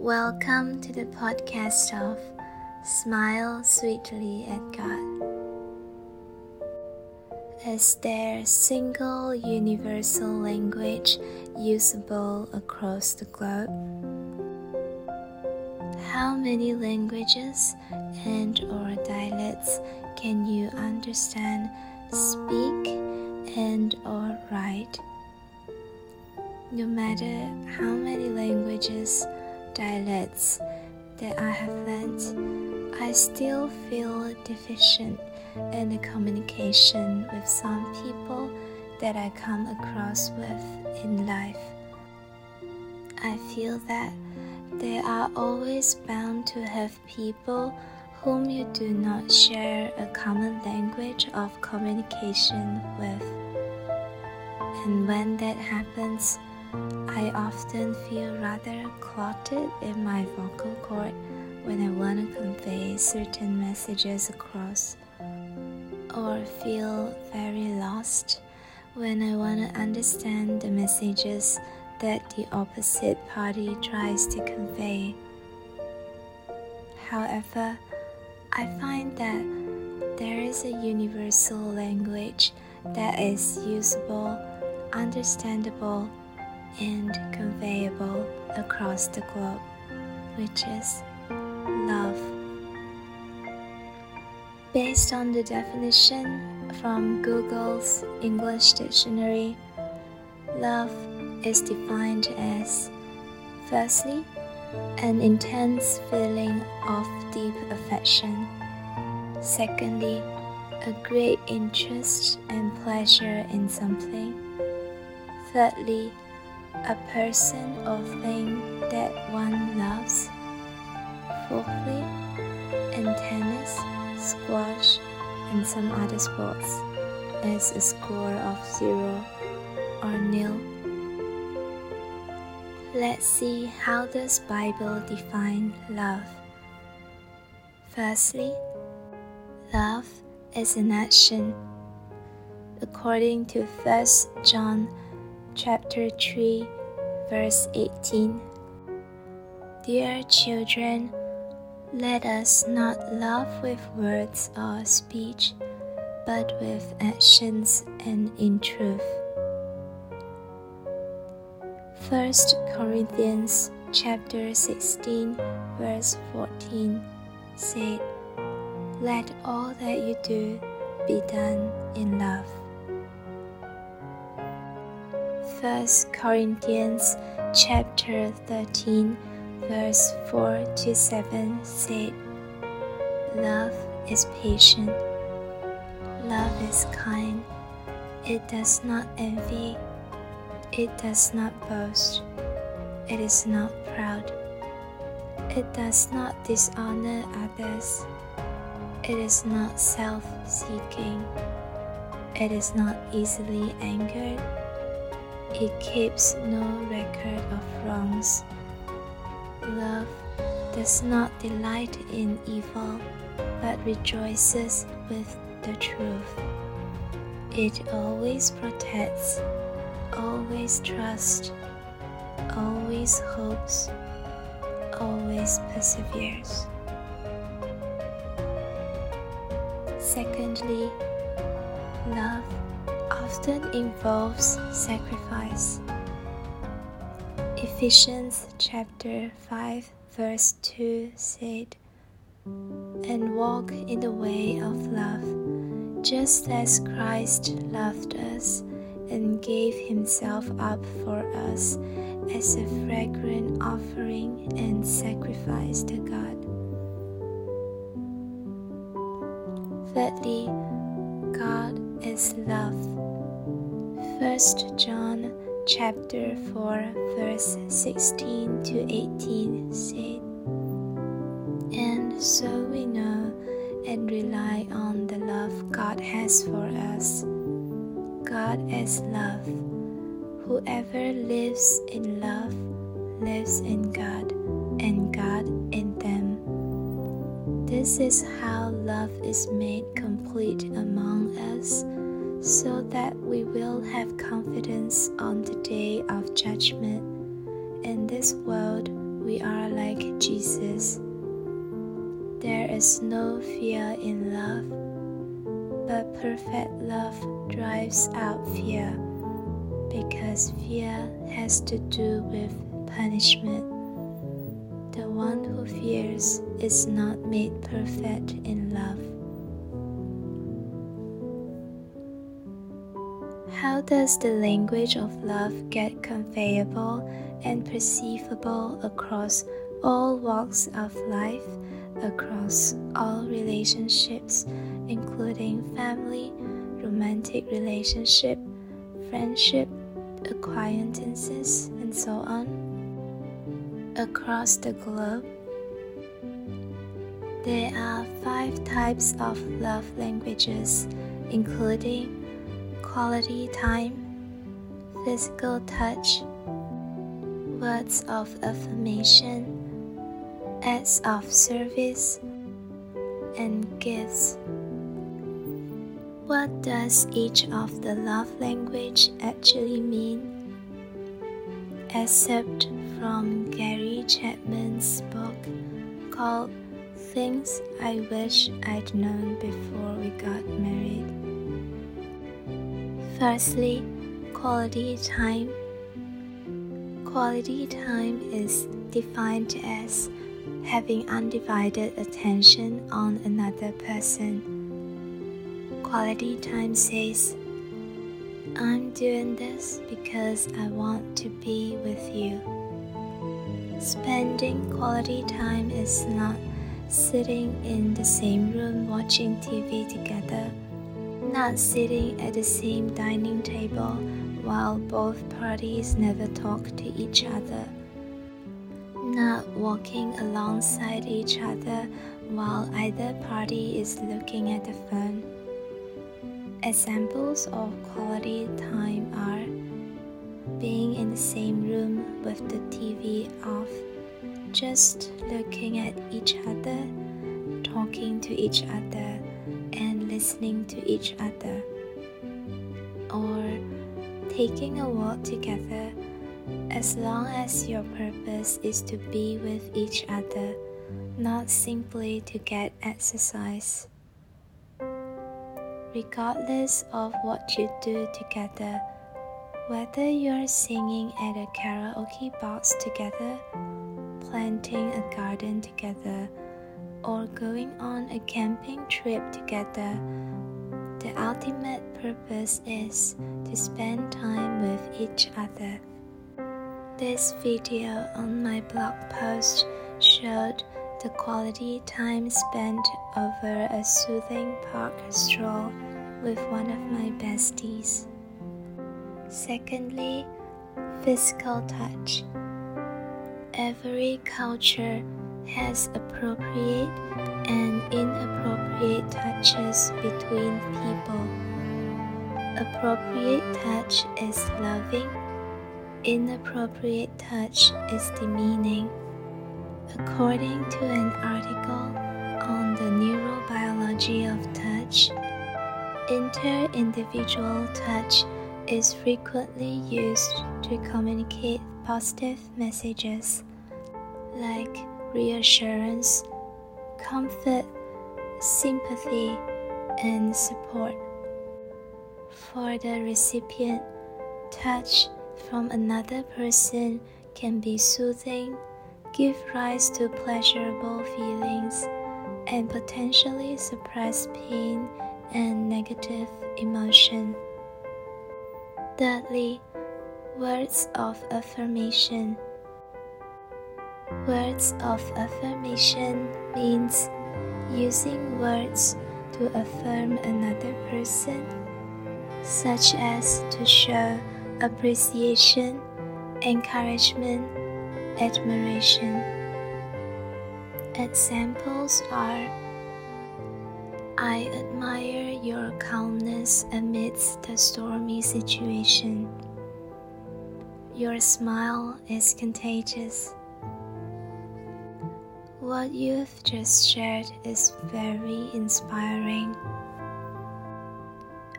Welcome to the podcast of Smile Sweetly at God. Is there a single universal language usable across the globe? How many languages and or dialects can you understand, speak, and or write? No matter how many languages, dialects that I have learned, I still feel deficient in the communication with some people that I come across with in life. I feel that there are always bound to have people whom you do not share a common language of communication with. And when that happens, I often feel rather clotted in my vocal cord when I want to convey certain messages across, or feel very lost when I want to understand the messages that the opposite party tries to convey. However, I find that there is a universal language that is usable, understandable, and conveyable across the globe, which is love. Based on the definition from Google's English Dictionary, love is defined as firstly, an intense feeling of deep affection, secondly, a great interest and pleasure in something, thirdly, a person or thing that one loves. Fourthly, in tennis, squash, and some other sports, is a score of zero or nil. Let's see how does Bible define love. Firstly, love is an action. According to 1 John chapter 3 verse 18. Dear children, let us not love with words or speech, but with actions and in truth. 1 Corinthians chapter 16 verse 14 said, Let all that you do be done in love. 1 Corinthians chapter 13 verse 4 to 7 said, Love is patient. Love is kind. It does not envy. It does not boast. It is not proud. It does not dishonor others. It is not self seeking. It is not easily angered it keeps no record of wrongs. Love does not delight in evil, but rejoices with the truth. It always protects, always trusts, always hopes, always perseveres. Secondly, love often involves sacrifice. Ephesians chapter 5 verse 2 said, And walk in the way of love, just as Christ loved us and gave himself up for us as a fragrant offering and sacrifice to God. Thirdly, God is love. 1 John chapter 4 verse 16 to 18 said, And so we know and rely on the love God has for us. God is love. Whoever lives in love lives in God and God in them. This is how love is made complete among us so that we will have confidence on the day of judgment. In this world, we are like Jesus. There is no fear in love, but perfect love drives out fear because fear has to do with punishment. The one who fears is not made perfect in love. How does the language of love get conveyable and perceivable across all walks of life, across all relationships, including family, romantic relationship, friendship, acquaintances, and so on? Across the globe, there are five types of love languages, including quality time, physical touch, words of affirmation, acts of service, and gifts. What does each of the love language actually mean? Except from Gary Chapman's book called Things I Wish I'd Known Before We Got Married. Firstly, quality time. Quality time is defined as having undivided attention on another person. Quality time says, I'm doing this because I want to be with you. Spending quality time is not sitting in the same room watching TV together not sitting at the same dining table while both parties never talk to each other, not walking alongside each other while either party is looking at the phone. Examples of quality time are being in the same room with the TV off, just looking at each other, talking to each other listening to each other, or taking a walk together as long as your purpose is to be with each other, not simply to get exercise. Regardless of what you do together, whether you're singing at a karaoke box together, planting a garden together, or going on a camping trip together, the ultimate purpose is to spend time with each other. This video on my blog post showed the quality time spent over a soothing park stroll with one of my besties. Secondly, physical touch. Every culture has appropriate and inappropriate touches between people. Appropriate touch is loving, inappropriate touch is demeaning. According to an article on the neurobiology of touch, inter-individual touch is frequently used to communicate positive messages like reassurance, comfort, sympathy, and support. For the recipient, touch from another person can be soothing, give rise to pleasurable feelings, and potentially suppress pain and negative emotion. Thirdly, words of affirmation. Words of affirmation means using words to affirm another person, such as to show appreciation, encouragement, admiration. Examples are I admire your calmness amidst the stormy situation. Your smile is contagious. What you've just shared is very inspiring.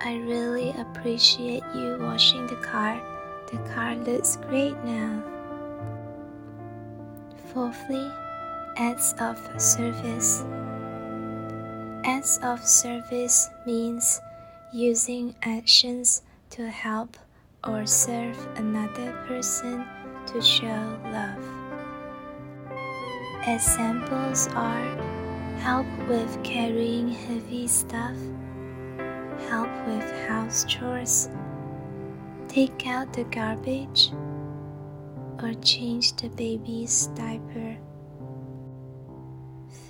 I really appreciate you washing the car. The car looks great now. Fourthly, acts of service. Acts of service means using actions to help or serve another person to show love. Examples are help with carrying heavy stuff, help with house chores, take out the garbage, or change the baby's diaper.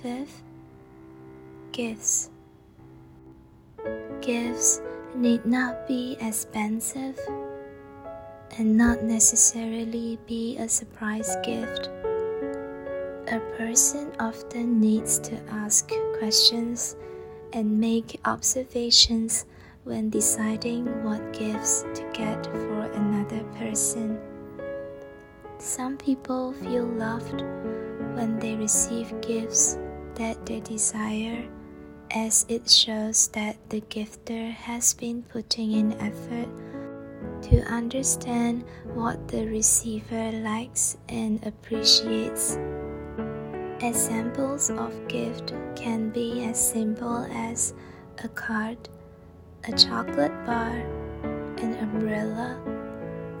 Fifth, gifts. Gifts need not be expensive and not necessarily be a surprise gift. A person often needs to ask questions and make observations when deciding what gifts to get for another person. Some people feel loved when they receive gifts that they desire, as it shows that the gifter has been putting in effort to understand what the receiver likes and appreciates. Examples of gift can be as simple as a card, a chocolate bar, an umbrella,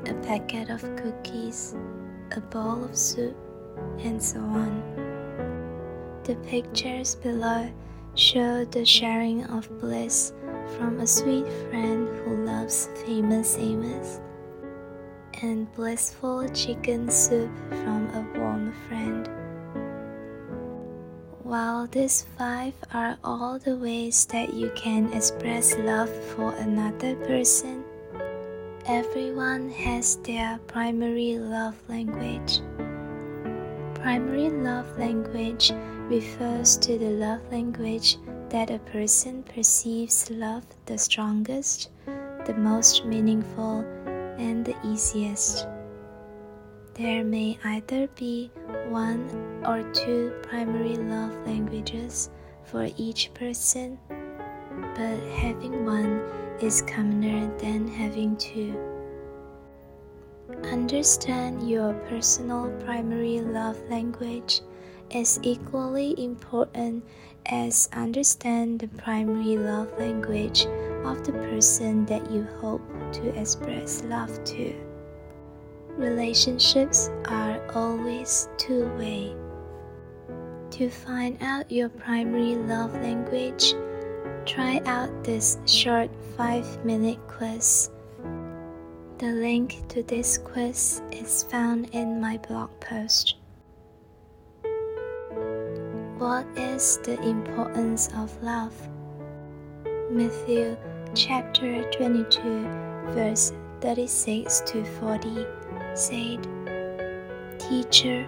a packet of cookies, a bowl of soup, and so on. The pictures below show the sharing of bliss from a sweet friend who loves famous Amos, and blissful chicken soup from a warm friend. While these five are all the ways that you can express love for another person, everyone has their primary love language. Primary love language refers to the love language that a person perceives love the strongest, the most meaningful, and the easiest. There may either be one or two primary love languages for each person, but having one is commoner than having two. Understand your personal primary love language is equally important as understand the primary love language of the person that you hope to express love to. Relationships are always two way. To find out your primary love language, try out this short 5 minute quiz. The link to this quiz is found in my blog post. What is the importance of love? Matthew chapter 22, verse 36 to 40 said, Teacher,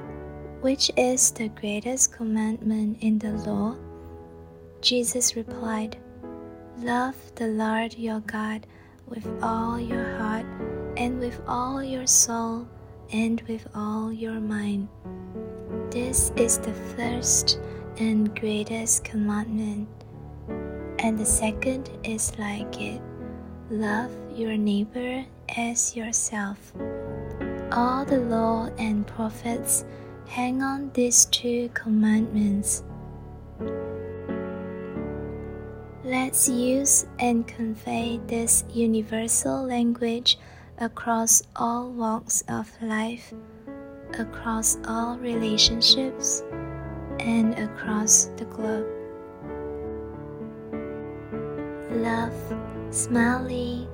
which is the greatest commandment in the law? Jesus replied, Love the Lord your God with all your heart, and with all your soul, and with all your mind. This is the first and greatest commandment. And the second is like it love your neighbor as yourself. All the law and prophets hang on these two commandments. Let's use and convey this universal language across all walks of life, across all relationships, and across the globe. Love, Smiley